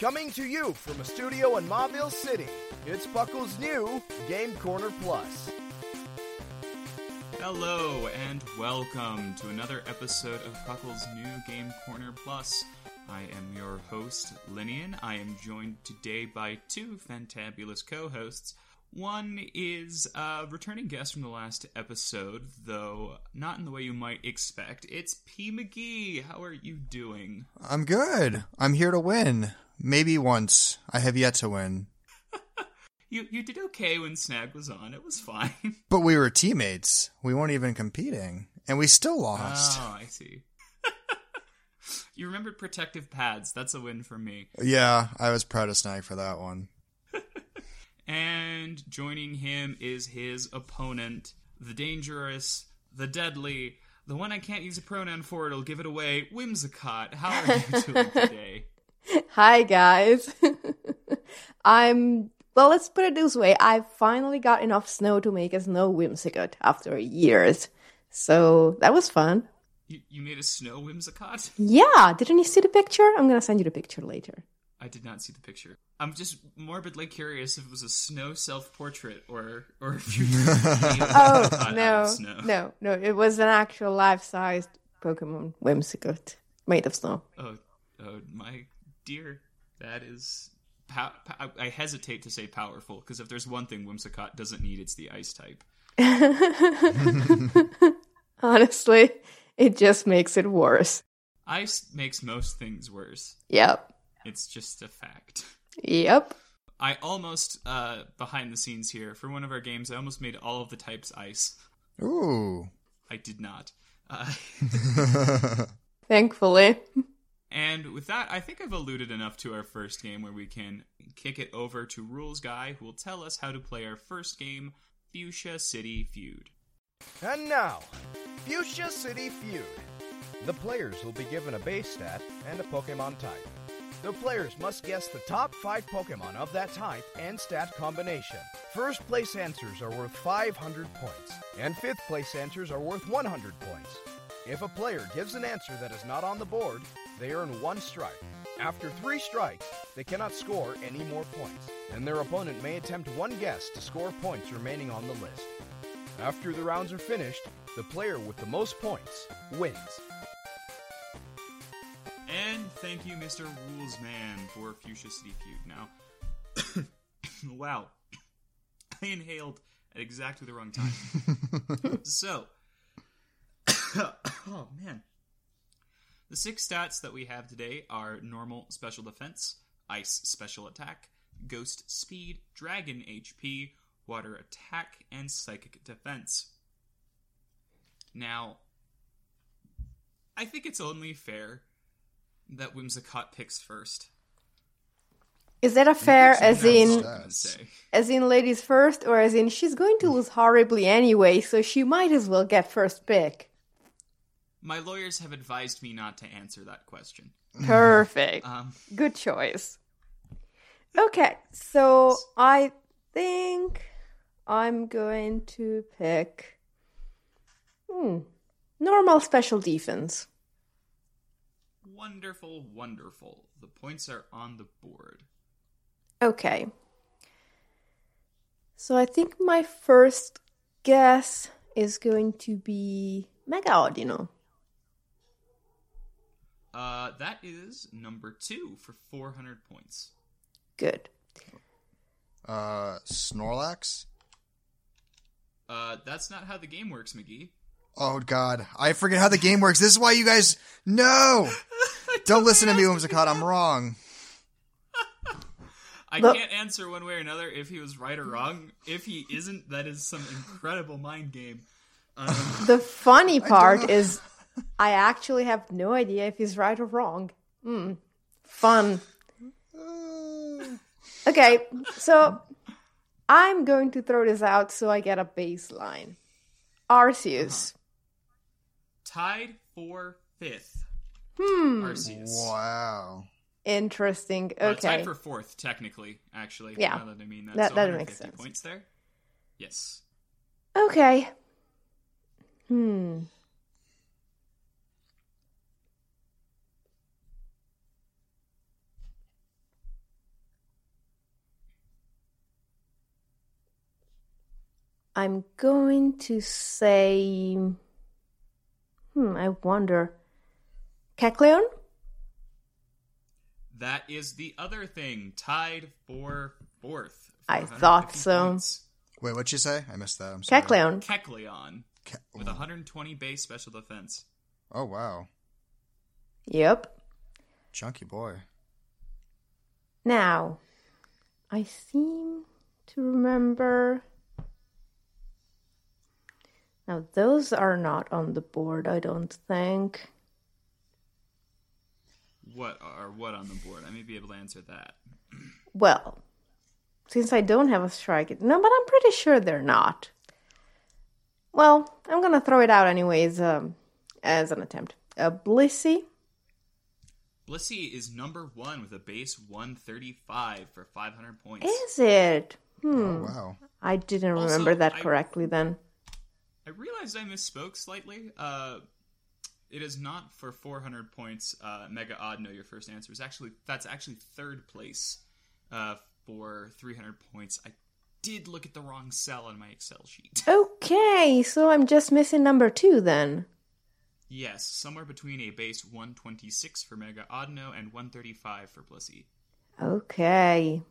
Coming to you from a studio in Mauville City, it's Buckle's new Game Corner Plus. Hello and welcome to another episode of Puckle's new Game Corner Plus. I am your host, Linian. I am joined today by two fantabulous co-hosts. One is a returning guest from the last episode, though not in the way you might expect. It's P. McGee. How are you doing? I'm good. I'm here to win. Maybe once. I have yet to win. You you did okay when Snag was on. It was fine. But we were teammates. We weren't even competing. And we still lost. Oh, I see. you remembered protective pads. That's a win for me. Yeah, I was proud of Snag for that one. And joining him is his opponent, the dangerous, the deadly, the one I can't use a pronoun for, it'll give it away, Whimsicott. How are you doing today? Hi, guys. I'm. Well, let's put it this way. I finally got enough snow to make a snow whimsicott after years. So that was fun. You, you made a snow Whimsicott? Yeah, didn't you see the picture? I'm gonna send you the picture later. I did not see the picture. I'm just morbidly curious if it was a snow self-portrait or or if you made Oh no, no, no! It was an actual life-sized Pokemon whimsicott made of snow. Oh, oh, my dear, that is. Pow- pow- I hesitate to say powerful because if there's one thing Whimsicott doesn't need, it's the ice type. Honestly, it just makes it worse. Ice makes most things worse. Yep, It's just a fact. yep. I almost, uh, behind the scenes here, for one of our games, I almost made all of the types ice. Ooh. I did not. Uh, Thankfully. And with that, I think I've alluded enough to our first game where we can kick it over to Rules Guy, who will tell us how to play our first game, Fuchsia City Feud. And now, Fuchsia City Feud. The players will be given a base stat and a Pokemon type. The players must guess the top five Pokemon of that type and stat combination. First place answers are worth 500 points, and fifth place answers are worth 100 points. If a player gives an answer that is not on the board, they earn one strike. After three strikes, they cannot score any more points, and their opponent may attempt one guess to score points remaining on the list. After the rounds are finished, the player with the most points wins. And thank you, Mr. Rules Man, for Fuchsia City Feud. Now, wow, I inhaled at exactly the wrong time. so, oh man, the six stats that we have today are normal special defense, ice special attack, ghost speed, dragon HP, water attack, and psychic defense. Now, I think it's only fair that Whimsicott picks first. Is that a fair as in as in ladies first or as in she's going to lose horribly anyway, so she might as well get first pick? My lawyers have advised me not to answer that question. Perfect. Um, Good choice. Okay, so I think I'm going to pick hmm, normal special defense. wonderful, wonderful. The points are on the board. Okay. So I think my first guess is going to be Mega Audino. Uh, that is number two for 400 points. Good. Uh, Snorlax. Uh, that's not how the game works, McGee. Oh God, I forget how the game works. This is why you guys no. Don't listen to me, Whimsicott. I'm wrong. I Look- can't answer one way or another if he was right or wrong. If he isn't, that is some incredible mind game. Um, The funny part is, I actually have no idea if he's right or wrong. Hmm. Fun. Okay, so I'm going to throw this out so I get a baseline. Arceus. tied for fifth. Hmm. Arceus. Wow. Interesting. Uh, Okay. tied for fourth, technically. Actually, Yeah. Now that I mean that, That- so that makes sense. Points there. Yes. Okay. Hmm. I'm going to say. Hmm, I wonder. Kecleon? That is the other thing. Tied for fourth. I thought so. points. Wait, what'd you say? I missed that. I'm sorry. Kecleon. Kecleon Ke- with 120 base special defense. Oh wow, Yep. chunky boy. Now, I seem to remember. Now, those are not on the board, I don't think. What are what on the board? I may be able to answer that. Well, since I don't have a strike, no, but I'm pretty sure they're not. Well, I'm gonna throw it out anyways, um, as an attempt. A Blissey, Blissey is number one with a base 135 for 500 points. is it? Hmm, Oh wow. I didn't Also, remember that I- correctly then. I realized I misspoke slightly. Uh, it is not for 400 points. Uh, Mega Audino, your first answer is actually that's actually third place uh, for 300 points. I did look at the wrong cell on my Excel sheet. Okay, so I'm just missing number two then. yes, somewhere between a base 126 for Mega Audino and 135 for Blissey. Okay.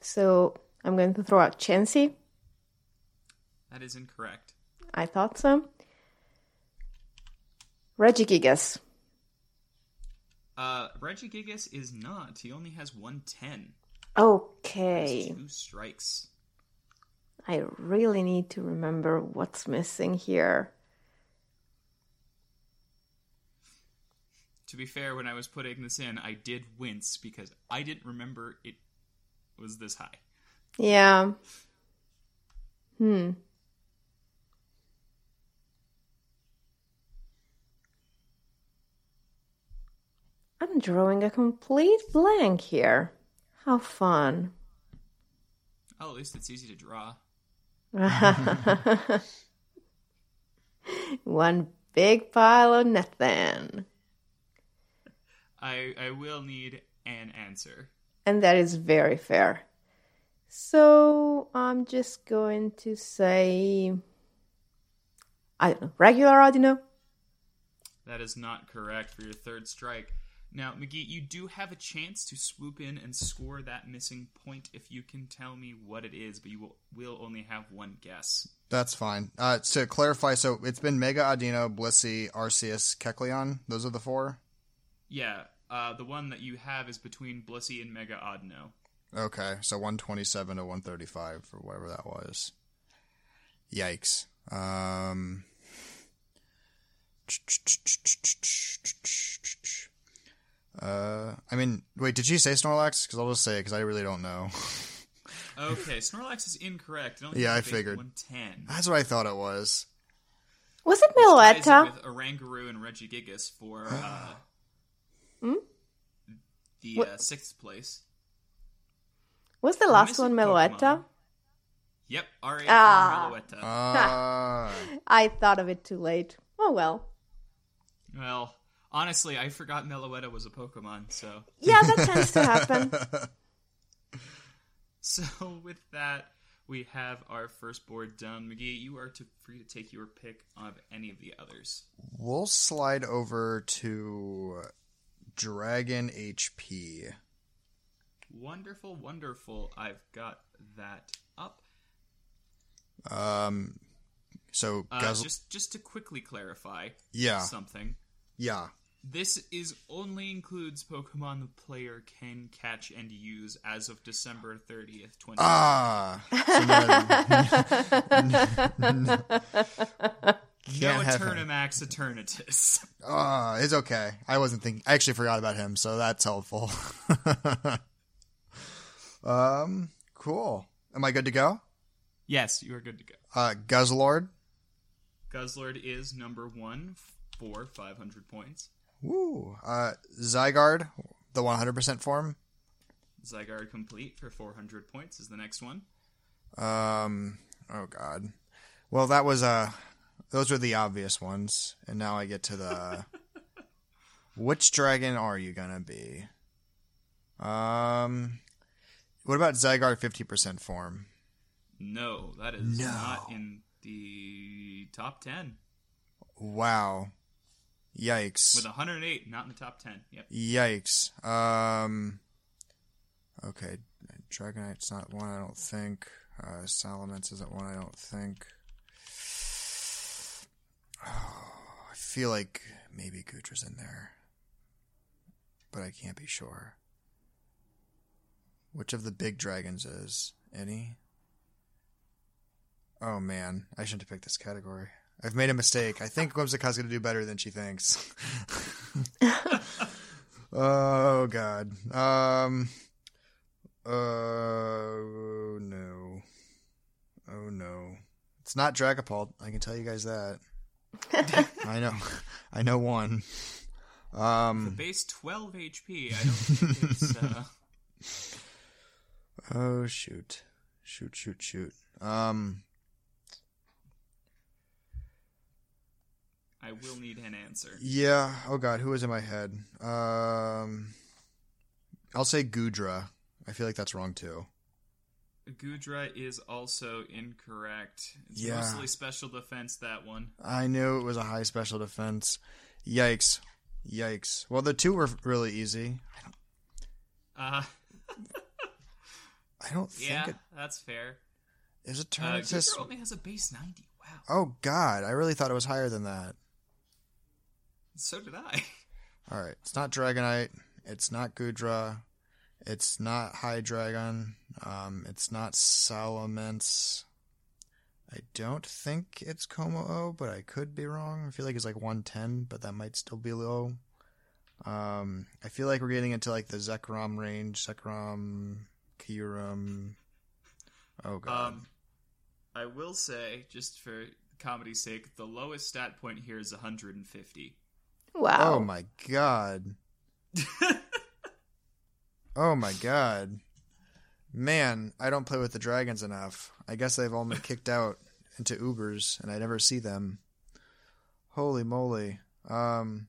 So I'm going to throw out Chansey. That is incorrect. I thought so. Regigigas. Uh, Regigigas is not. He only has 110. Okay. Two strikes. I really need to remember what's missing here. To be fair, when I was putting this in, I did wince because I didn't remember it was this high. Yeah. Hmm. I'm drawing a complete blank here. How fun. Oh, at least it's easy to draw. One big pile of nothing. I I will need an answer. And that is very fair. So I'm just going to say, I don't know, regular Audino? That is not correct for your third strike. Now, McGee, you do have a chance to swoop in and score that missing point if you can tell me what it is, but you will, will only have one guess. That's fine. Uh, to clarify, so it's been Mega Audino, Blissey, Arceus, Kecleon. Those are the four. Yeah, uh, the one that you have is between Blissey and Mega Audino. Okay, so 127 to 135 or whatever that was. Yikes. Um. Uh, I mean, wait, did she say Snorlax? Because I'll just say it because I really don't know. Okay, Snorlax is incorrect. It only Yeah, has I a base figured. 110. That's what I thought it was. Was it Ties Meloetta? with Oranguru and Regigigas for uh, Hmm? the uh, sixth place. Was the last one Meloetta? Yep, R8 Ah. Meloetta. Uh, I thought of it too late. Oh well. Well, honestly, I forgot Meloetta was a Pokemon, so Yeah, that tends to happen. so with that, we have our first board done. McGee, you are to, free to take your pick of any of the others. we'll slide over to Dragon HP. Wonderful, wonderful. I've got that up. Um, so Uh, Guzzle. just just to quickly clarify Yeah. something. yeah. This is only includes Pokemon the player can catch and use as of December 30th, 20. Ah. No can't have him. Eternamax Eternatus. Ah, it's okay. I wasn't thinking. I actually forgot about him, so that's helpful. um, cool. Am I good to go? yes, you are good to go. Uh, Guzzlord. Guzzlord is number one for 500 points. Woo. Uh, Zygarde, the 100% form. Zygarde complete for 400 points is the next one. Um, oh god. Well, that was uh those were the obvious ones, and now I get to the which dragon are you gonna be? Um, what about Zygarde 50% form? No, that is No. not in the top 10. Wow. Yikes. With 108, not in the top 10. Yep. Yikes. Um. Okay, Dragonite's not one. I don't think. Uh, Salamence isn't one. I don't think. Oh, I feel like maybe Goodra's in there, but I can't be sure. Which of the big dragons is any? Oh man, I shouldn't have picked this category. I've made a mistake. I think Whimsica's going to do better than she thinks. oh god. Um. Oh no. Oh no. It's not Dragapult. I can tell you guys that. I know. I know one. Um, The Um. base 12 HP. I don't think it's. Uh, Oh shoot. Shoot. Shoot. Shoot. Um. I will need an answer. Yeah. Oh god. who is in my head? Um. I'll say Goodra. I feel like that's wrong too. Goodra is also incorrect. It's Yeah. mostly special defense, that one. I knew it was a high special defense. Yikes. Yikes. Well, the two were really easy. I don't Uh, I don't think yeah, it that's fair. is a Uh, Eternatus. Goodra only has a base 90. Wow. oh god, I really thought it was higher than that. So did I. All right, it's not Dragonite. It's not Goodra. It's not Hydreigon. Um, it's not Salamence. I don't think it's Kommo-o, but I could be wrong. I feel like it's like 110, but that might still be low. Um, I feel like we're getting into like the Zekrom range. Zekrom, Kyurem. Oh god. Um, I will say, just for comedy's sake, the lowest stat point here is 150. Wow. Oh my god. oh my god. Man, I don't play with the dragons enough. I guess they've all been kicked out into Ubers and I never see them. Holy moly. Um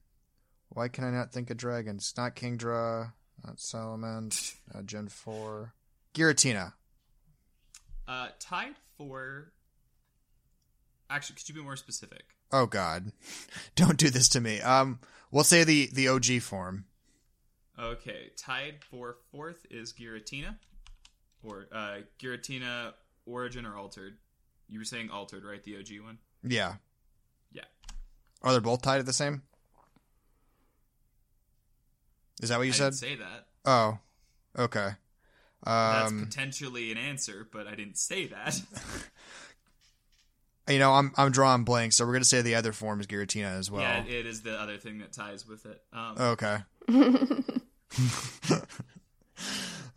why can I not think of dragons? Not Kingdra, not Salamence, uh, Gen 4. Giratina. Uh, tied for. Actually, could you be more specific? Oh god. Don't do this to me. Um we'll say the the OG form. Okay, tied for fourth is Giratina, or uh, Giratina Origin or Altered. You were saying Altered, right? The OG one. Yeah. Yeah. Are they both tied at the same? Is that what you I said? didn't say that. Oh, okay. That's Um, potentially an answer, but I didn't say that. you know, I'm I'm drawing blanks, so we're gonna say the other form is Giratina as well. yeah, it is the other thing that ties with it. Um, okay.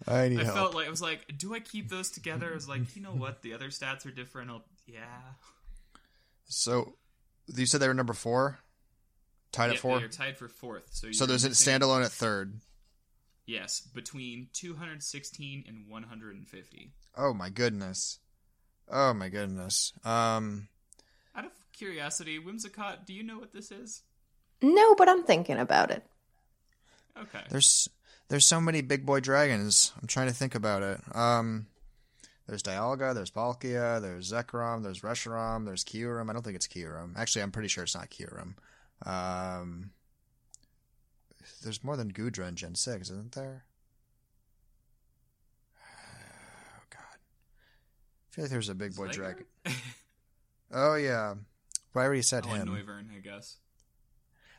I need I help. felt like I was like, do I keep those together? I was like, you know what? The other stats are different. I'll, yeah. So, you said they were number four, tied yeah, at four. You're tied for fourth. So, So there's a standalone at third. Yes, between 216 and 150. Oh my goodness. Oh my goodness. Um, Out of curiosity, Whimsicott, do you know what this is? No, but I'm thinking about it. Okay. there's there's so many big boy dragons. I'm trying to think about it. Um, there's Dialga, there's Palkia, there's Zekrom, there's Reshiram, there's Kyurem. I don't think it's Kyurem. Actually, I'm pretty sure it's not Kyurem. Um, there's more than Goodra in Gen 6, isn't there? Oh, God. I feel like there's a big boy dragon. Oh, yeah. But I already said Oh, him. Noivern, I guess.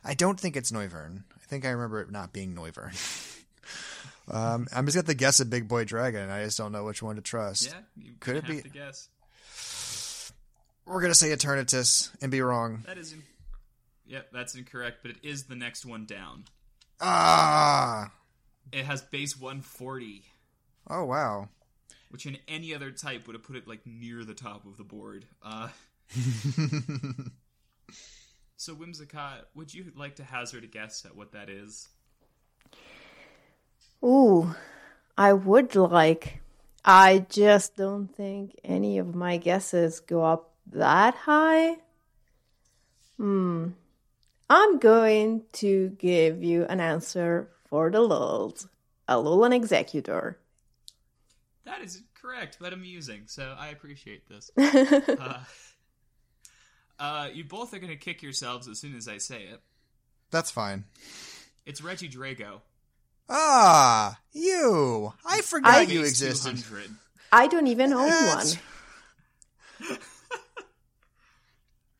I don't think it's Noivern. I think I remember it not being Noivern. um, I'm just going to guess a big boy dragon, I just don't know which one to trust. Yeah, you Could it have be- To guess We're going to say Eternatus and be wrong. that is. In- yep, that's incorrect. But it is the next one down. Ah! It has base 140, Oh, wow. Which in any other type would have put it like near the top of the board. Uh, so Whimsicott, would you like to hazard a guess at what that is? Ooh, I would like. I just don't think any of my guesses go up that high. Hmm. I'm going to give you an answer for the lulz. Alolan Exeggutor. That is correct, but amusing. So I appreciate this. uh, uh, you both are going to kick yourselves as soon as I say it. That's fine. It's Regidrago. Ah, you! I forgot I- you Base existed. 200. I don't even own one.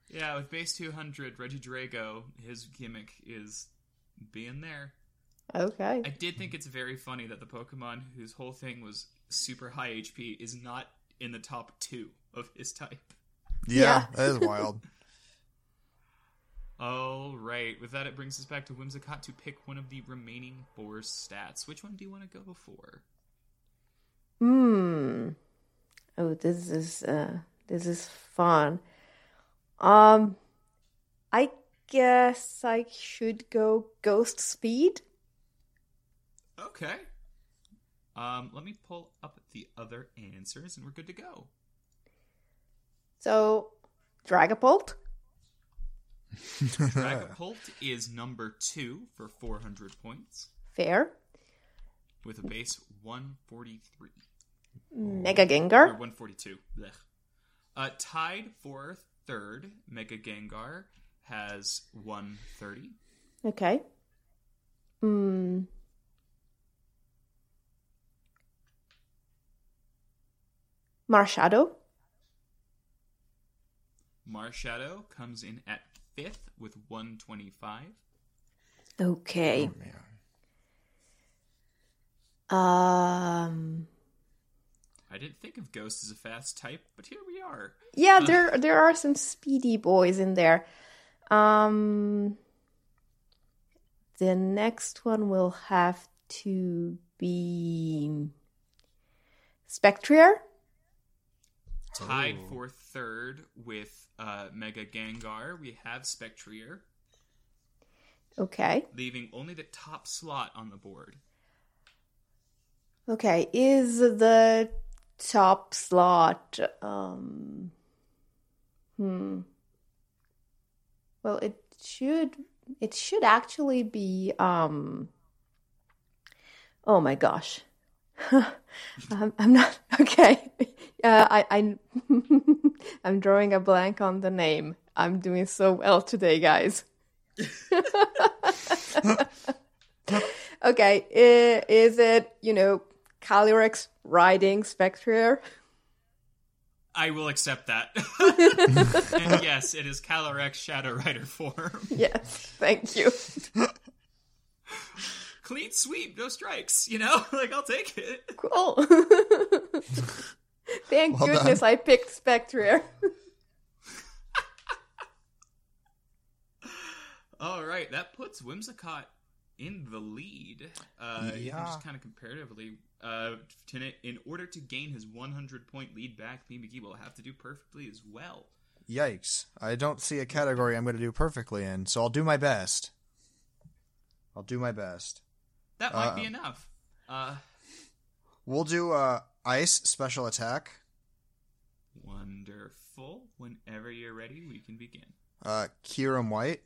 Yeah, with base 200, Regidrago, his gimmick is being there. Okay. I did think it's very funny that the Pokemon whose whole thing was super high HP is not in the top two of his type. Yeah, Yeah. that is wild. All right, with that, it brings us back to Whimsicott to pick one of the remaining four stats. Which one do you want to go for? Hmm. Oh, this is uh this is fun. Um I guess I should go ghost speed. Okay. Um, let me pull up the other answers, and we're good to go. So Dragapult. Dragapult is number two for 400 points, Fair. with a base 143. Mega Or Gengar. 142. Blech. Uh, tied for third, Mega Gengar has 130. Okay. Hmm. Marshadow. Marshadow comes in at fifth with 125. Okay. Oh, Um. I didn't think of Ghost as a fast type, but here we are. Yeah, there there are some speedy boys in there. Um the next one will have to be Spectrier. Tied Oh. for third with uh, Mega Gengar, we have Spectrier, Okay. leaving only the top slot on the board. Okay, is the top slot um hmm well it should it should actually be um oh my gosh I'm, I'm not okay uh, I I I'm drawing a blank on the name I'm doing so well today guys okay is it you know Calyrex riding Spectre? I will accept that. and yes, it is Calyrex Shadow Rider form. yes thank you Clean sweep, no strikes, you know? like, I'll take it. Cool. Thank Well goodness done. I picked Spectre. All right, that puts Whimsicott in the lead. Uh, Yeah. just kind of comparatively, uh, in order to gain his 100 point lead back, Lee McGee will have to do perfectly as well. Yikes. I don't see a category I'm going to do perfectly in, so I'll do my best. I'll do my best. That might be Uh-oh. enough. Uh, We'll do uh, ice special attack. wonderful. Whenever you're ready, we can begin. Uh, Kyurem White.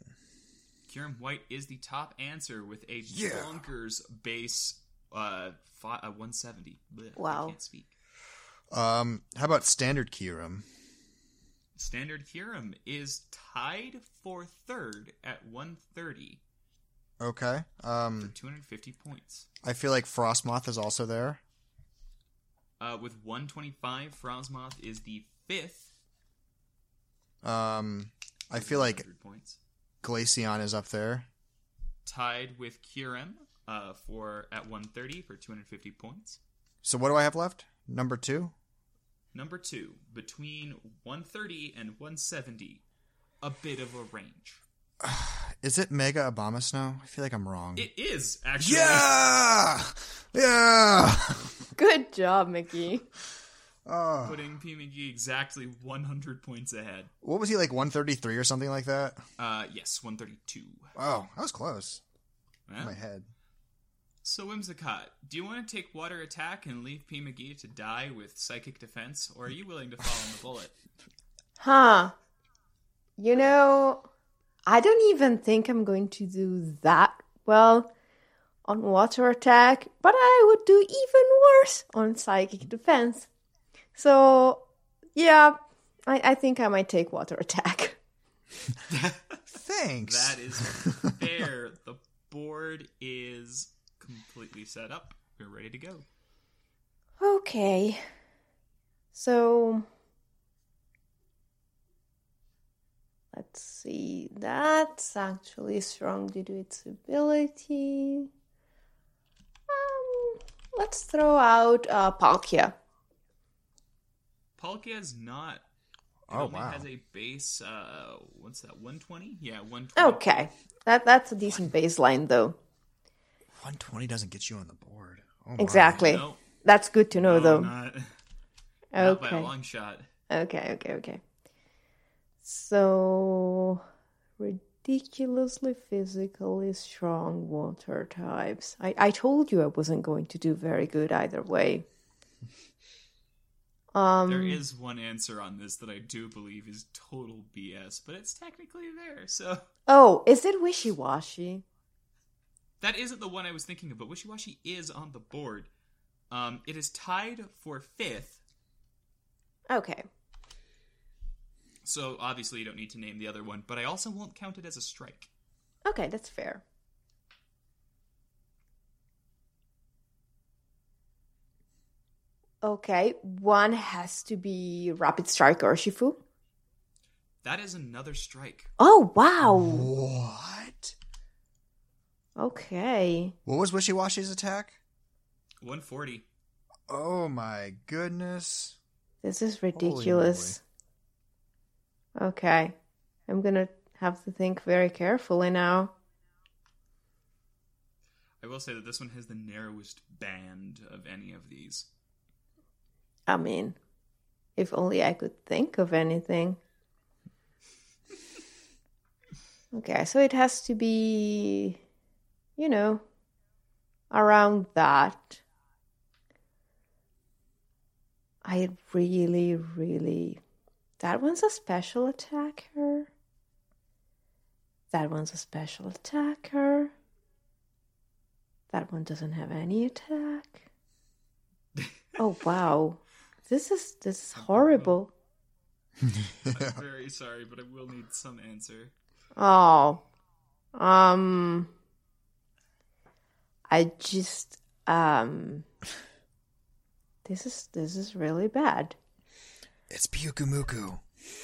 Kyurem White is the top answer with a Yeah. bonkers base uh, fi- uh 170. Blech, Wow. I can't speak. Um, how about standard Kyurem? Standard Kyurem is tied for third at 130. Okay. Um, 250 points. I feel like Frosmoth is also there. Uh, with 125, Frosmoth is the fifth. Um, I feel like points. Glaceon is up there. Tied with Kyurem uh, for at 130 for 250 points. So what do I have left? Number two. Number two, between 130 and 170, a bit of a range. Is it Mega Abomasnow? I feel like I'm wrong. It is actually. yeah, yeah. Good job, Mickey. Putting P. McGee exactly 100 points ahead. What was he like? 133 or something like that. Uh, yes, 132. Oh, that was close. Yeah. In my head. So, Whimsicott, do you want to take Water Attack and leave P. McGee to die with Psychic Defense, or are you willing to fall on the bullet? Huh. You know, I don't even think I'm going to do that well on water attack, but I would do even worse on psychic defense. So, yeah, I, I think I might take water attack. Thanks. That is fair. the board is completely set up. We're ready to go. Okay. So, let's see. That's actually strong due to its ability. Um, let's throw out uh, Palkia. Palkia is not. It Oh, only wow. has a base. Uh, what's that? 120? Yeah, 120. Okay, that that's a decent baseline, though. 120 doesn't get you on the board. Oh. Exactly. No, That's good to know, no, though. Not, not by a long shot. Okay, okay, okay. So, ridiculously physically strong water types. I, I told you I wasn't going to do very good either way. Um, There is one answer on this that I do believe is total BS, but it's technically there. So oh, is it Wishiwashi? that isn't the one I was thinking of, but Wishiwashi is on the board. Um, it is tied for fifth, Okay. So obviously you don't need to name the other one, but I also won't count it as a strike. Okay, that's fair. Okay, one has to be Rapid Strike Urshifu. That is another strike. Oh, wow. What? Okay. What was Wishiwashi's attack? 140. Oh my goodness. This is ridiculous. Okay. I'm gonna have to think very carefully now. I will say that this one has the narrowest band of any of these. I mean, if only I could think of anything. Okay, so it has to be, you know, around that. I really, really. That one's a special attacker. That one's a special attacker. That one doesn't have any attack. Oh wow. This is this is horrible. I'm very sorry, but I will need some answer. Oh. Um I just um this is this is really bad. It's Pyukumuku.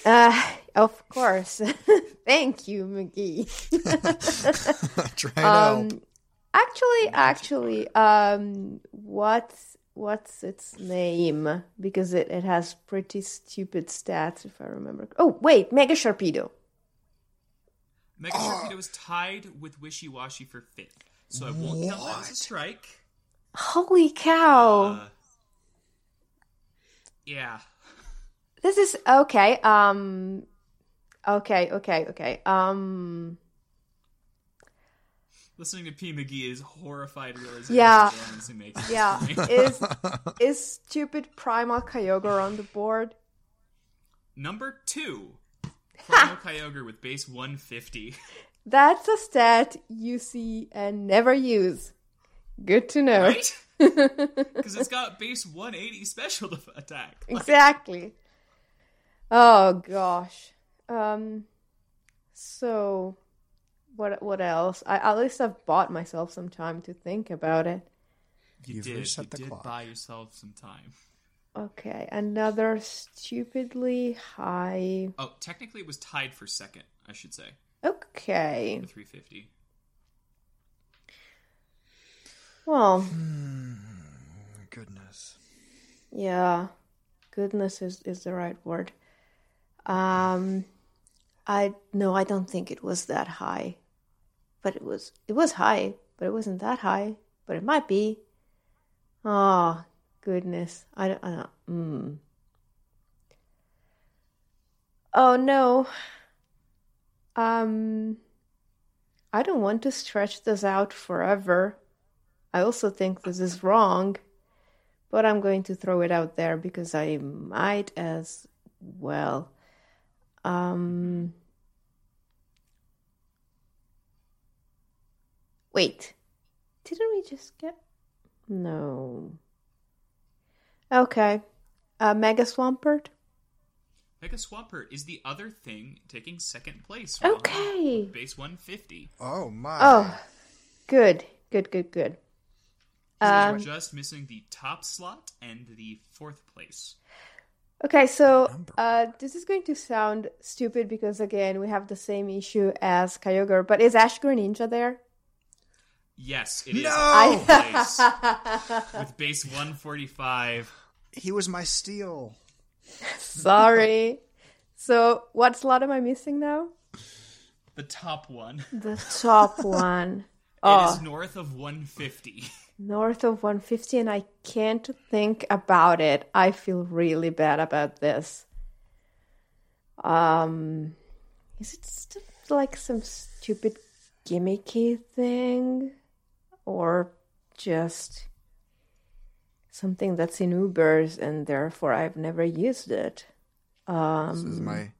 Uh of course. Thank you, McGee. Try to help. um actually actually um what's what's its name? Because it, it has pretty stupid stats if I remember. Oh wait, Mega Sharpedo. Mega Sharpedo is tied with Wishiwashi for fifth, so I won't count that as a strike. Holy cow. Uh, yeah. This is okay. Um okay, okay, okay. Um Listening to P. McGee is horrified realization Yeah. that honestly makes yeah, is is stupid Primal Kyogre on the board? Number two, Primal Kyogre with base 150. That's a stat you see and never use. Good to know. Right? Because it's got base 180 special attack. Like, Exactly. Oh gosh. Um so what what else? I at least I've bought myself some time to think about it. You You've did. reset you the did clock. buy yourself some time. Okay, another stupidly high. Oh, technically, it was tied for second. I should say Okay, 350. well, Goodness. yeah, goodness is is the right word. Um, I no, I don't think it was that high, but it was it was high, but it wasn't that high, but it might be. Oh goodness, I don't. I don't mm. Oh no. Um, I don't want to stretch this out forever. I also think this is wrong, but I'm going to throw it out there because I might as well. Um, wait, didn't we just get? No. Okay, uh, Mega Swampert. Mega Swampert is the other thing taking second place. Okay. Base 150. Oh my. Oh, good, good, good, good. So Um, we're just missing the top slot and the fourth place. Okay, so uh, this is going to sound stupid because again we have the same issue as Kyogre, but is Ash Greninja there? Yes, it is No! fourth place with base 145. He was my steal. Sorry. so what slot am I missing now? The top one. The top one. It Oh, is north of 150. North of 150, and I can't think about it. I feel really bad about this. Um, is it st- like some stupid gimmicky thing, or just something that's in Ubers and therefore I've never used it? Um, This is my.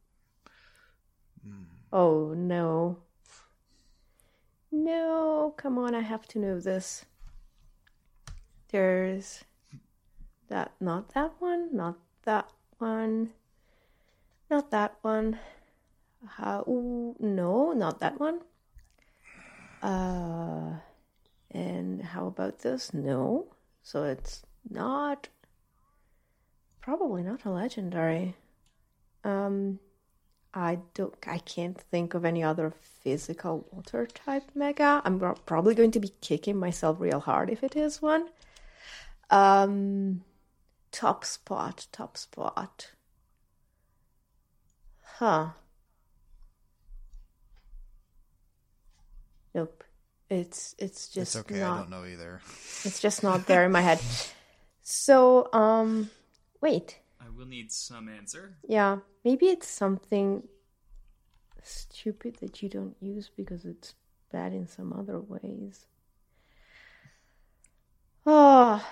Oh no. No, come on, I have to know this. There's that, not that one, not that one, not that one. How, no, not that one. Uh, and how about this? No. So it's not, probably not a legendary. Um, I don't. I can't think of any other physical water type mega. I'm probably going to be kicking myself real hard if it is one. Um, top spot, top spot. Huh. Nope. It's it's just It's okay. not. I don't know either. It's just not there in my head. So um, wait. I will need some answer. Yeah, maybe it's something stupid that you don't use because it's bad in some other ways. Oh,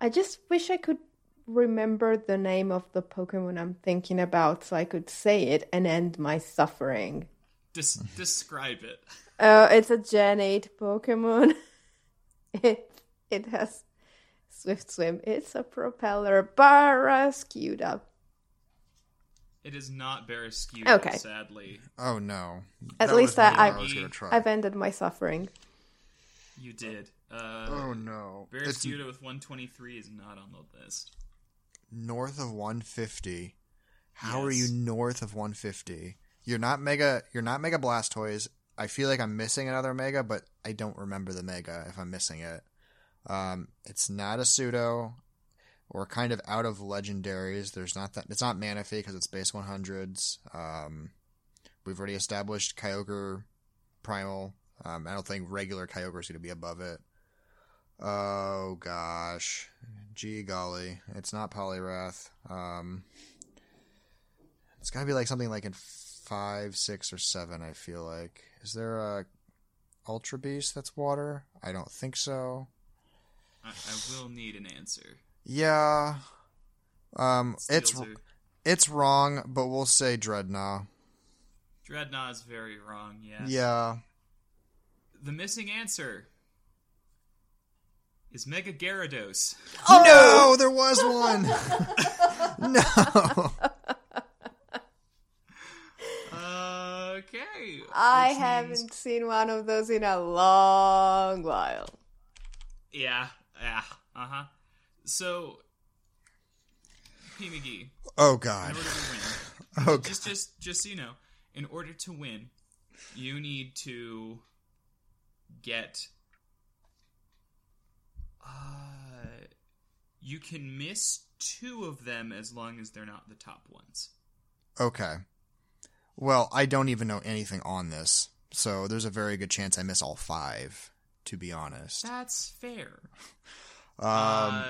I just wish I could remember the name of the Pokemon I'm thinking about so I could say it and end my suffering. Des- describe it. Uh, it's a Gen 8 Pokemon. It it has Swift Swim. It's a propeller Barraskewda. It is not Barraskewda, Okay. sadly. Oh no. At That least was I- I was gonna try. I've ended my suffering. You did. Uh, oh no. It's Barraskewda with 123 is not on the list. north of 150. How are you north of 150? You're not mega. You're not mega Blastoise. I feel like I'm missing another mega, but I don't remember the mega if I'm missing it. Um, it's not a pseudo. We're kind of out of legendaries. There's not that. It's not Manaphy because it's base 100s. Um, we've already established Kyogre Primal. Um, I don't think regular Kyogre is going to be above it. Oh gosh, gee golly, it's not Poliwrath. Um, it's got to be like something like in five, six, or seven. I feel like. Is there a Ultra Beast that's water? I don't think so. I, I will need an answer. Yeah. Um, it's Steals are- it's wrong, but we'll say Drednaw. Drednaw is very wrong, Yeah. Yeah. The missing answer is Mega Gyarados. No, there was one. no. Okay. I Which haven't means- seen one of those in a long while. Yeah, yeah, uh huh. So, P. McGee, Oh in God. order to win, Oh God. just just just so you know, in order to win, you need to get. Uh, you can miss two of them as long as they're not the top ones. Okay. Well, I don't even know anything on this, so there's a very good chance I miss all five. To be honest. That's fair. Um. uh,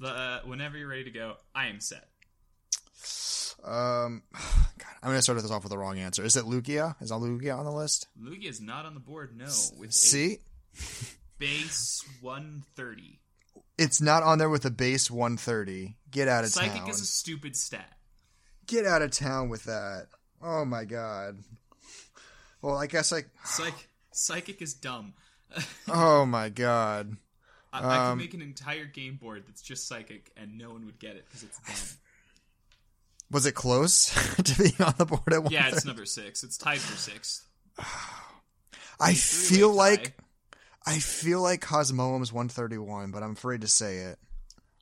the whenever you're ready to go, I am set. Um. God, I'm gonna start this off with the wrong answer. Is it Lugia? Is Lugia on the list? Lugia is not on the board. No, with See, base 130. it's not on there with a base 130. Get out of Psychic town. Psychic is a stupid stat. Get out of town with that. Oh my god. Well, I guess I. Psych- Psychic is dumb. Oh my god. I, I could Um, make an entire game board that's just Psychic, and no one would get it because it's dumb. Was it close to being on the board at one? yeah, it's number six. It's tied for sixth. I feel like I feel like Cosmoem's 131, but I'm afraid to say it.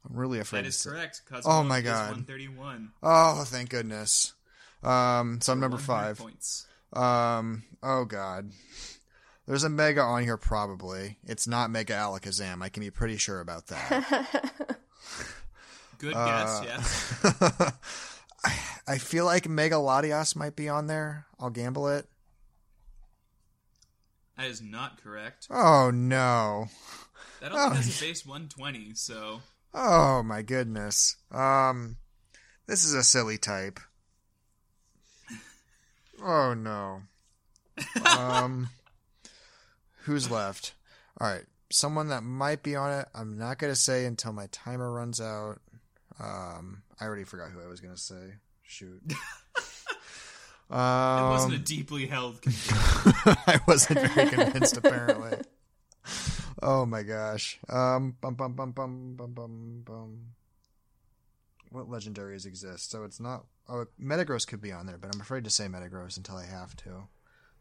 I'm really afraid that to is say. correct. Cosmo Oh my is God. 131. Oh, thank goodness. Um, so I'm number 100 five. points. Um, oh god. There's a mega on here probably. It's not Mega Alakazam. I can be pretty sure about that. Good Uh, guess. Yes. I feel like Mega Latias might be on there. I'll gamble it. That is not correct. Oh no. That only Oh, has a base 120, so Oh my goodness. Um this is a silly type. Oh no. Um who's left? All right, someone that might be on it. I'm not going to say until my timer runs out. Um I already forgot who I was going to say. Shoot. it wasn't a Um, deeply held. I wasn't very convinced apparently. Oh my gosh. Um bum bum bum bum bum bum bum. What legendaries exist? So it's not oh Metagross could be on there, but I'm afraid to say Metagross until I have to.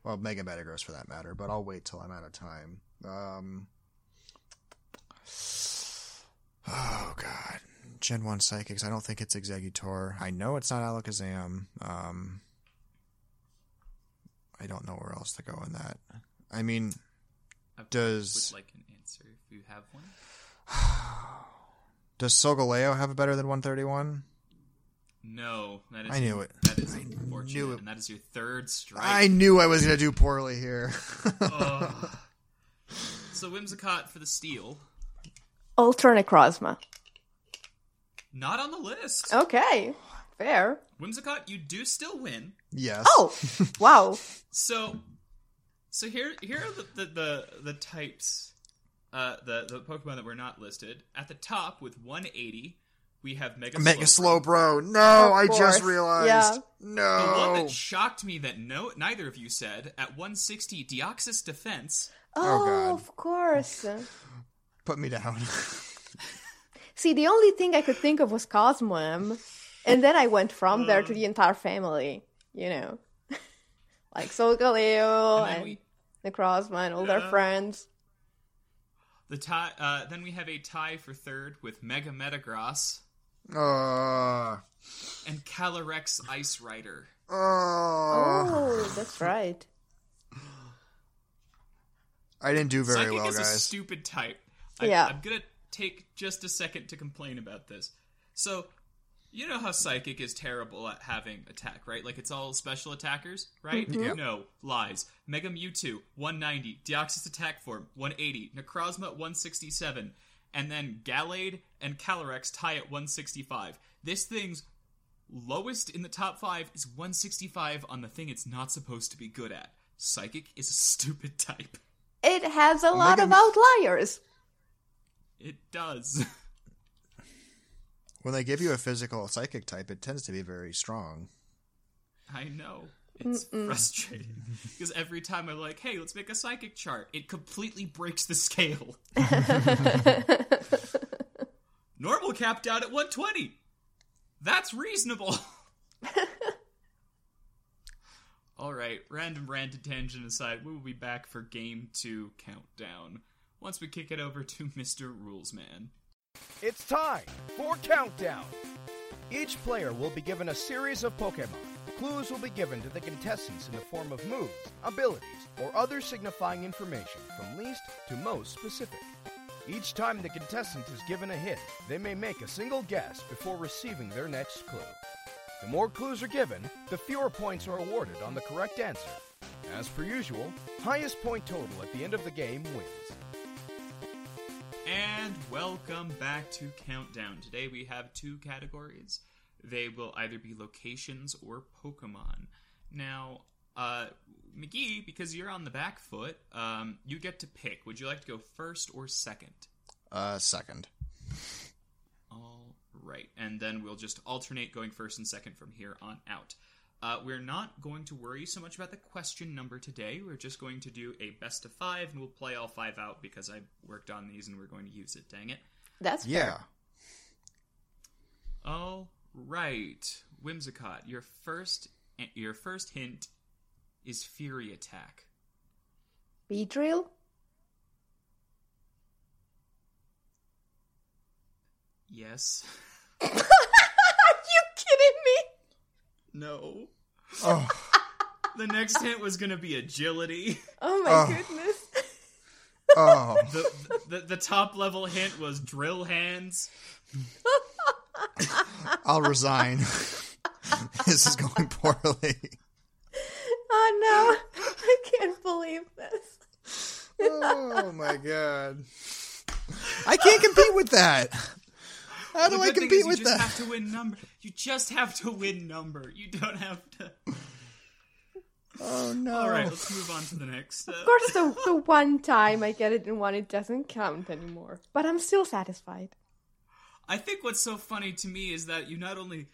Well, Mega Metagross for that matter, but I'll wait till I'm out of time. Um Oh god. Gen 1 Psychics, I don't think it's Exeggutor. I know it's not Alakazam. Um I don't know where else to go in that. I mean, I Does- would like an answer if you have one. does Solgaleo have a better than 131? No, that is I knew it. That is I unfortunate, knew it. and that is your third strike. I knew I was going to do poorly here. Ugh. so Whimsicott for the steal, Ultra Necrozma. not on the list. Okay, fair. Whimsicott, you do still win. Yes. Oh, wow. So, so here here are the the the, the types, uh, the the Pokemon that were not listed at the top with 180. We have Mega Mega Slowbro. Slowbro. No, I just realized. Yeah. The one that shocked me that no neither of you said at 160 Deoxys Defense. Oh, God. of course. Put me down. See, the only thing I could think of was Cosmoem, and then I went from there to the entire family. You know, like Solgaleo And then and we Necrozma and all their friends. the tie. Uh, then we have a tie for third with Mega Metagross uh, and Calyrex Ice Rider. uh, Oh, that's right. I didn't do very Psychic well, is a guys. stupid type. I, Yeah. I'm gonna take just a second to complain about this. So, you know how Psychic is terrible at having attack, right? Like it's all special attackers, right? Mm-hmm. Yep. No, lies. Mega Mewtwo, 190. Deoxys attack form, 180. Necrozma, 167. And then Gallade and Calyrex tie at 165. This thing's lowest in the top five is 165 on the thing it's not supposed to be good at. Psychic is a stupid type. It has a lot Mega- of outliers. It does. when they give you a physical psychic type, it tends to be very strong. I know. It's frustrating. Because every time I'm like, hey, let's make a psychic chart, it completely breaks the scale. Normal capped out at 120. That's reasonable. All right, random rant and tangent aside, we will be back for game two countdown once we kick it over to Mr. Rulesman. It's time for Countdown! Each player will be given a series of Pokemon. Clues will be given to the contestants in the form of moves, abilities, or other signifying information from least to most specific. Each time the contestant is given a hint, they may make a single guess before receiving their next clue. The more clues are given, the fewer points are awarded on the correct answer. As per usual, highest point total at the end of the game wins. And welcome back to Countdown. Today we have two categories. They will either be locations or Pokemon. Now, uh, McGee, because you're on the back foot, um, you get to pick. Would you like to go first or second? Uh, second. All right, and then we'll just alternate going first and second from here on out. Uh, we're not going to worry so much about the question number today. We're just going to do a best of five, and we'll play all five out because I worked on these and we're going to use it. Dang it! That's Yeah. fair. All right, Whimsicott, your first your first hint is Fury Attack. Beedrill? Yes. Are you kidding me? No. Oh, The next hint was going to be agility. Oh my Oh. goodness. oh. The, the the top level hint was drill hands. I'll resign. this is going poorly. Oh no. I can't believe this. Oh my god. I can't compete with that. How do I good thing compete is with you just have to win number. You just have to win number. You don't have to. Oh no. All right, let's move on to the next. Uh, Of course, the, the one time I get it in one, it doesn't count anymore. But I'm still satisfied. I think what's so funny to me is that you not only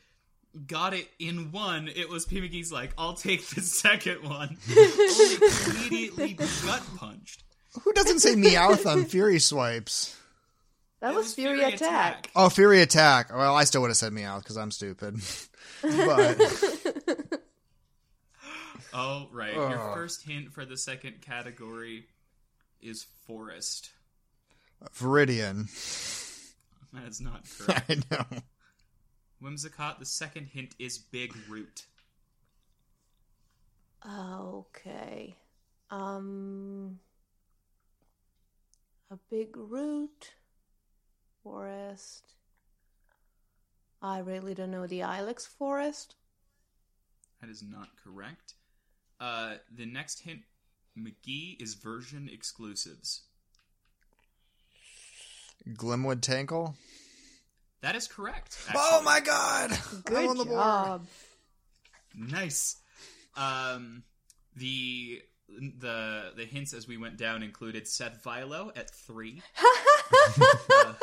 got it in one, it was P. McGee's like, I'll take the second one. only immediately gut punched. Who doesn't say Meowth on Fury swipes? That It was, Fury, attack. Oh, Fury attack. Well, I still would have said Meowth because I'm stupid. but Oh, right. Your first hint for the second category is forest. Viridian. That is not correct. I know. Whimsicott, the second hint is big root. Okay. Um. A big root. Forest. I really don't know the Ilex forest. That is not correct. Uh, the next hint, McGee, is version exclusives. Glimwood Tangle. That is correct. Oh my god! Good I'm on the board. job. Nice. Um, the the the hints as we went down included Seth Vilo at three, uh,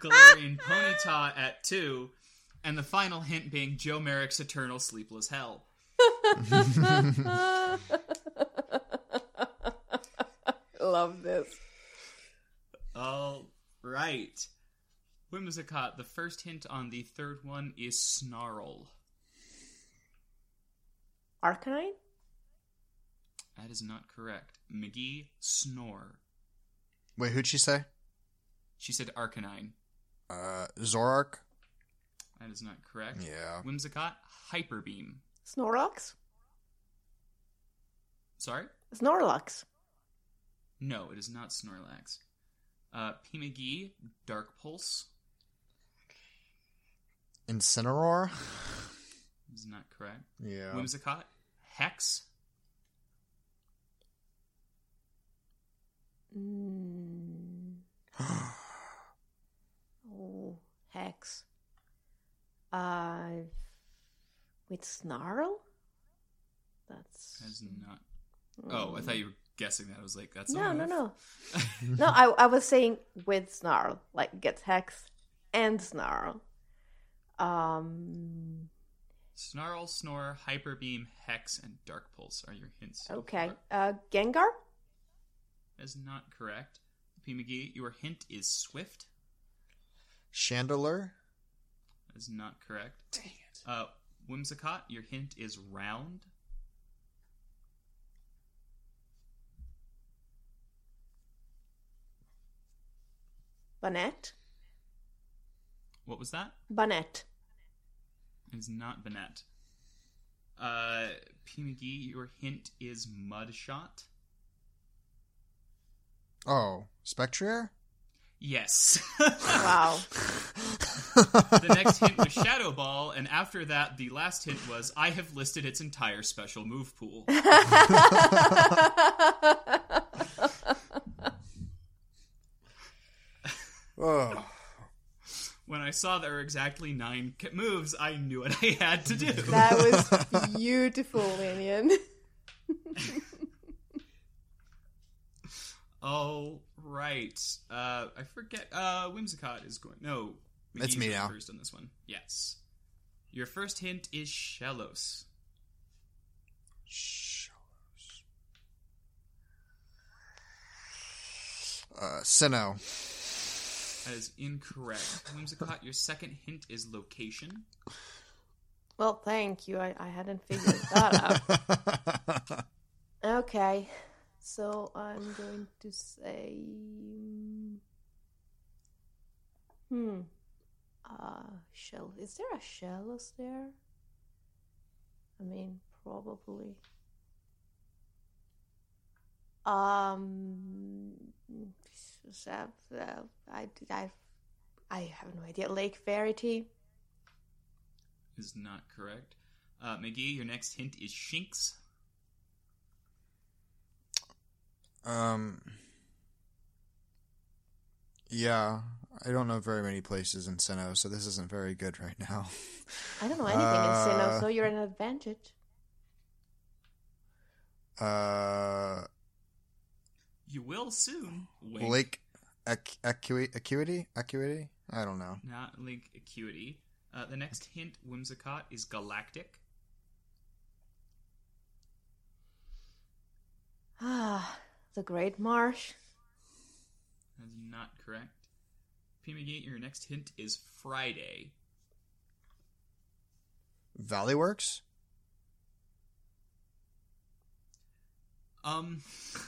Galarian Ponyta at two, and the final hint being Joe Merrick's Eternal Sleepless Hell. Love this. All right. Whimsicott, the first hint on the third one is Snarl. Arcanine? That is not correct. McGee, Snore. Wait, who'd she say? She said Arcanine. Uh, Zoroark. That is not correct. Yeah. Whimsicott, Hyper Beam. Snorlax? Sorry? Snorlax. No, it is not Snorlax. Uh, P. McGee, Dark Pulse. Incineroar. Is not correct. Yeah. Whimsicott, Hex. Mm. Hex. Uh, with Snarl? That's. That is not. Oh, I thought you were guessing that. I was like, that's No, no, no. no, I, I was saying with Snarl. Like, gets Hex and Snarl. Um. Snarl, Snore, Hyper Beam, Hex, and Dark Pulse are your hints. so Okay. far. Uh, Gengar? That is not correct. P. McGee, your hint is Swift. Chandelure, That's not correct. Dang it. Uh, Whimsicott, your hint is round. Bonnet? What was that? Bonnet. It's not Bonnet. Uh, P. McGee, your hint is mudshot. Oh, Spectrier? Yes. Wow. the next hint was Shadow Ball, and after that, the last hint was I have listed its entire special move pool. Oh. when I saw there were exactly nine moves, I knew what I had to do. that was beautiful, Minion. All oh, right. Uh, I forget. Uh, Whimsicott is going. No, It's McGee's me going now. First on this one. Yes. Your first hint is Shellos. Uh, Sinnoh. That is incorrect. Whimsicott, your second hint is location. Well, thank you. I, I hadn't figured that out. Okay. So I'm going to say. Hmm. Uh, shell. Is there a shellos there? I mean, probably. Um. uh, I, I, I have no idea. Lake Verity. Is not correct. Uh, McGee, your next hint is Shinx. Um. Yeah, I don't know very many places in Sinnoh, so this isn't very good right now. I don't know anything in Sinnoh, Uh, so you're at an advantage. Uh, You will soon. Wink. Lake Ac- Acuity, Acuity, Acuity. I don't know. Not Link Acuity. Uh, the next hint, Whimsicott, is Galactic. Ah, the Great Marsh. That is not correct. P. McGee, your next hint is Friday. Valley Works. Um,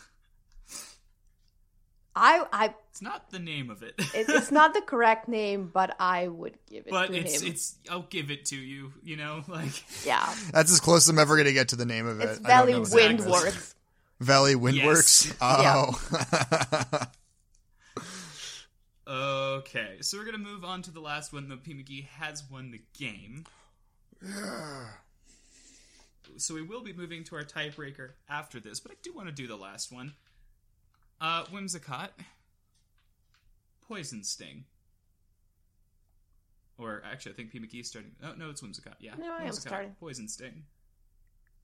I, I, it's not the name of it. it, it's not the correct name, but I would give it but to it's him. it's. I'll give it to you. You know, like yeah, That's as close as I'm ever going to get to the name of it. it's I don't Valley know what that is. Windworks. Valley Windworks. Yes. Oh. okay. So we're gonna move on to the last one. The P. McGee has won the game. Yeah. So we will be moving to our tiebreaker after this, but I do want to do the last one. Uh, Whimsicott. Poison Sting. Or actually, I think P. McGee's starting. Oh, no, it's Whimsicott. Yeah. No, I am Whimsicott, starting. Poison Sting.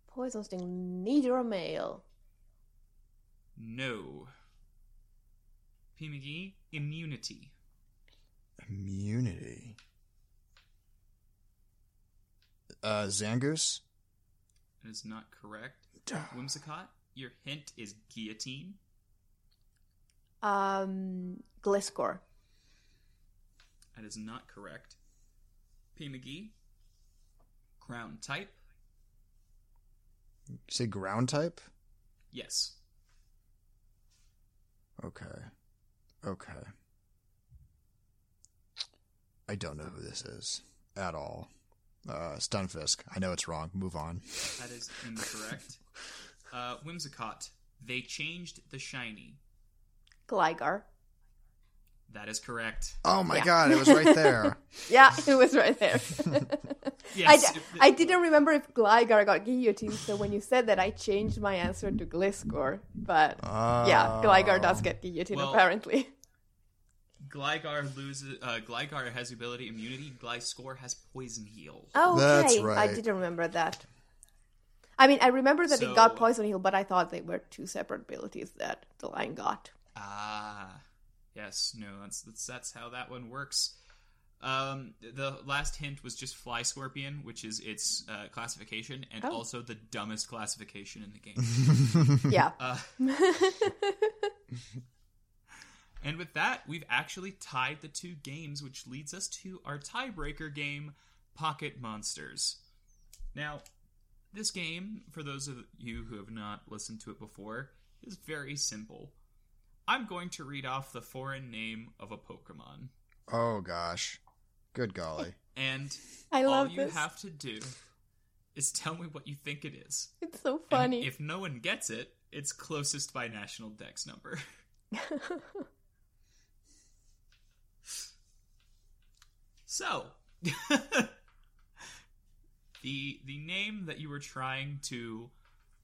Poison Sting, Nidoran male. No. P. McGee, Immunity. Immunity. Uh, Zangoose. That is not correct. Whimsicott, your hint is Guillotine. Um, Gliscor. That is not correct. P. McGee, Ground type. You say ground type? Yes. Okay. Okay. I don't know who this is at all. Uh, Stunfisk. I know it's wrong. Move on. That is incorrect. uh, Whimsicott, they changed the shiny. Gligar. That is correct. Oh my Yeah. god, it was right there. Yeah, it was right there. I, Yes. d- I didn't remember if Gligar got guillotined, so when you said that, I changed my answer to Gliscor. But yeah, Gligar does get guillotined, Well- apparently. Gligar loses. Uh, Gligar has the ability immunity. Gliscor has poison heal. Oh, okay. That's I didn't remember that. I mean, I remember that So- it got Poison Heal, but I thought they were two separate abilities that the line got. Ah, yes. No, that's that's, that's how that one works. Um, the last hint was just Fly Scorpion, which is its uh, classification, and Oh. also the dumbest classification in the game. Yeah. Uh, and with that, we've actually tied the two games, which leads us to our tiebreaker game, Pocket Monsters. Now, this game, for those of you who have not listened to it before, is very simple. I'm going to read off the foreign name of a Pokemon. Oh gosh. Good golly. And I all love you this. have to do is tell me what you think it is. It's so And funny. if no one gets it, it's closest by national dex number. so, the the name that you were trying to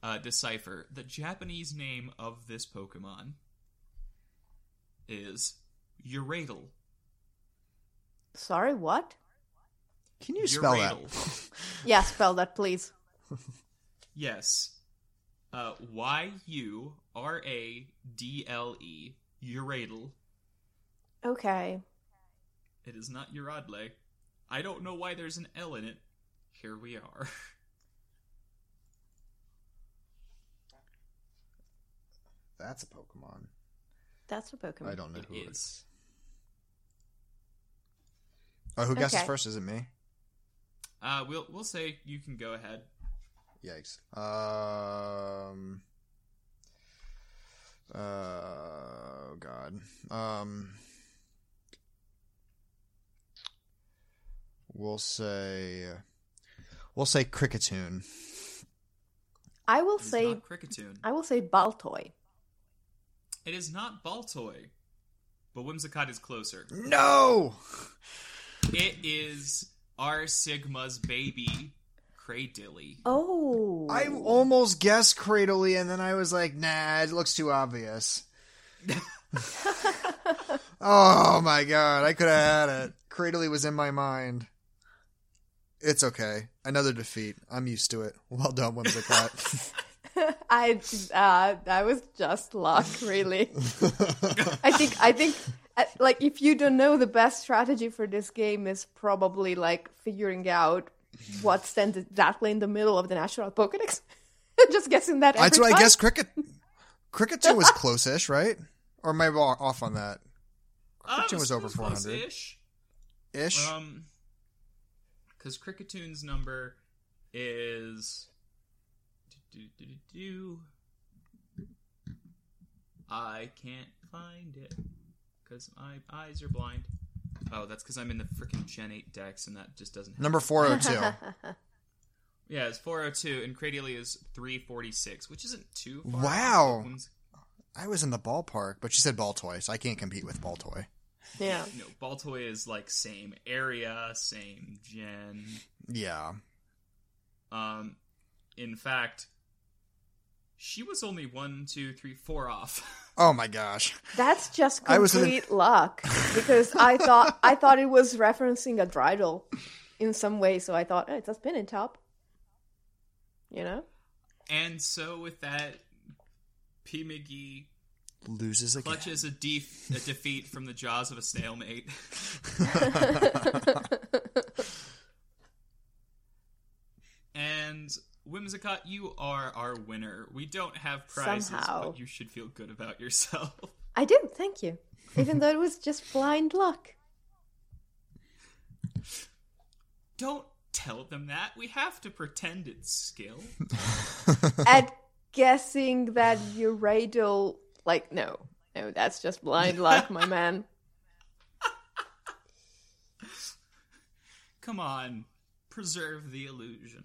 uh, decipher, the Japanese name of this Pokemon is Uradel. Sorry, what? Can you spell that? Uradel. Yeah, spell that, please. Yes. Uh, Y U R A D L E. Uradel. Okay. It is not Uradle. I don't know why there's an L in it. Here we are. That's a Pokemon. That's a Pokemon. I don't know It who it is. is. Oh, who guesses Okay. first? Is it me? Uh, we'll we'll say you can go ahead. Yikes. Um. Uh, oh God. Um. We'll say. We'll say Cricketune. I will It is say not Cricketune. I will say Baltoy. It is not Baltoy. But Whimsicott is closer. No. It is R Sigma's baby, Cradily. Oh. I almost guessed Cradily, and then I was like, nah, it looks too obvious. oh my god, I could have had it. Cradily was in my mind. It's okay. Another defeat. I'm used to it. Well done, Whimsicott. I uh, that was just luck, really. I think I think uh, like if you don't know the best strategy for this game is probably like figuring out what stands exactly in the middle of the national Pokedex. just guessing that. Every That's what I guess. Cricket, cricket two was close-ish, right? Or am I off on that? Cricket Cricketune was over 400 ish. ish. Um, because Cricketune number is. Do, do, do, do, do. I can't find it because my eyes are blind. Oh, that's because I'm in the freaking Gen 8 decks and that just doesn't. Have Number 402. Yeah, it's 402, and Cradily is 346, which isn't too far. Wow. off. I was in the ballpark, but she said Baltoy, so I can't compete with Baltoy. Yeah. No, Baltoy is like same area, same gen. Yeah. Um, in fact, she was only one, two, three, four off. Oh my gosh. That's just I was in- complete luck because I thought I thought it was referencing a dreidel in some way, so I thought oh, it's a spinning top. You know? and so with that, P. McGee Loses again. clutches a, def- a defeat from the jaws of a stalemate. and Whimsicott, you are our winner. We don't have prizes, Somehow. but you should feel good about yourself. I do, thank you. Even though it was just blind luck. Don't tell them that. We have to pretend it's skill. At guessing that Uradil like no. No, that's just blind luck, my man. Come on, preserve the illusion.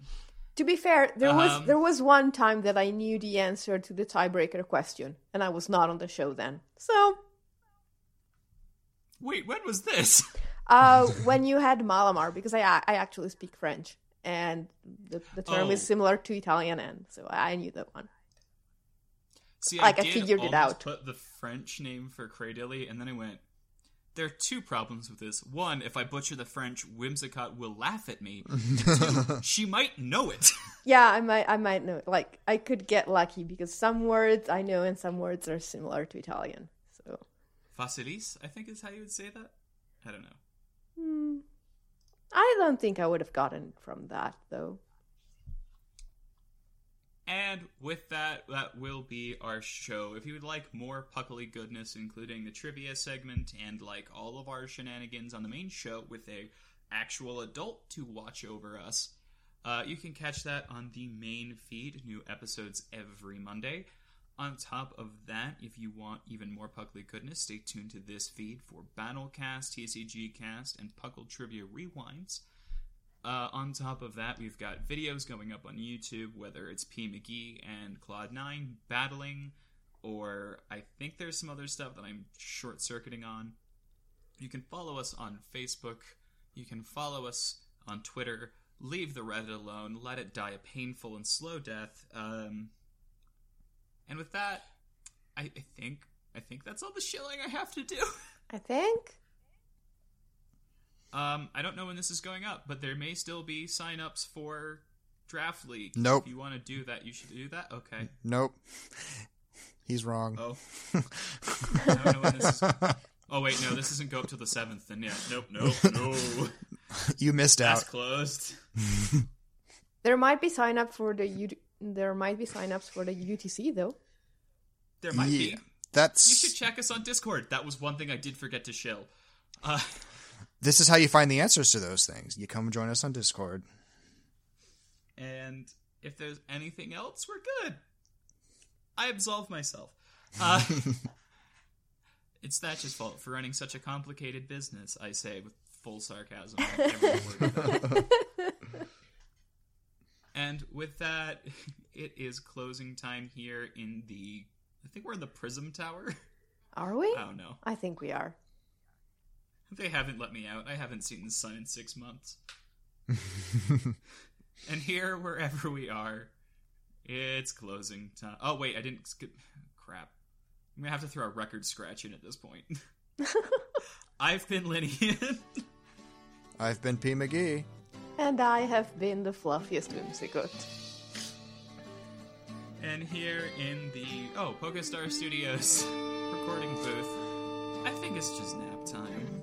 To be fair, there was Um, there was one time that I knew the answer to the tiebreaker question, and I was not on the show then. So, Wait, when was this? uh, when you had Malamar, because I I actually speak French, and the, the term is Oh. similar to Italian, and so I knew that one. See, Like, I did figured it out. Put the French name for Cradily, and then I went. There are two problems with this. One, if I butcher the French, Whimsicott will laugh at me. Two, she might know it. Yeah, I might I might know. Like I could get lucky because some words I know and some words are similar to Italian. So Vacilys, I think is how you would say that. I don't know. hmm, I don't think I would have gotten from that though. And with that, that will be our show. If you would like more Puckly goodness, including the trivia segment and like all of our shenanigans on the main show with a actual adult to watch over us, uh, you can catch that on the main feed. New episodes every Monday. on top of that, if you want even more Puckly goodness, stay tuned to this feed for Battlecast, TCG Cast, and Puckle Trivia Rewinds. Uh, on top of that, we've got videos going up on YouTube, whether it's P. McGee and Claude9 battling, or I think there's some other stuff that I'm short circuiting on. You can follow us on Facebook. You can follow us on Twitter. Leave the Reddit alone. Let it die a painful and slow death. Um, and with that, I, I think I think that's all the shilling I have to do. I think. Um, I don't know when this is going up, but there may still be sign-ups for Draft League. Nope. If you want to do that, you should do that. Okay. Nope. He's wrong. Oh. I don't know when this is. Oh wait, no, this doesn't go up to the seventh. Then yeah, nope, nope, no. You missed That's out. closed. There might be sign up for the U- there might be sign ups for the UTC though. There might Yeah, be. That's you should check us on Discord. That was one thing I did forget to shill. Uh, this is how you find the answers to those things. You come and join us on Discord. and if there's anything else, we're good. I absolve myself. Uh, it's Thatch's fault for running such a complicated business, I say with full sarcasm. on every word of that. and with that, it is closing time here in the. I think we're in the Prism Tower. Are we? I don't know. I think we are. They haven't let me out. I haven't seen the sun in six months. and here, wherever we are, it's closing time. Oh wait, I didn't skip. Crap. I'm gonna have to throw a record scratch in at this point. I've been Linian. I've been P. McGee. And I have been the fluffiest whimsicott. and here in the oh PokeStar Studios recording booth, I think it's just nap time.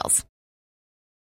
details.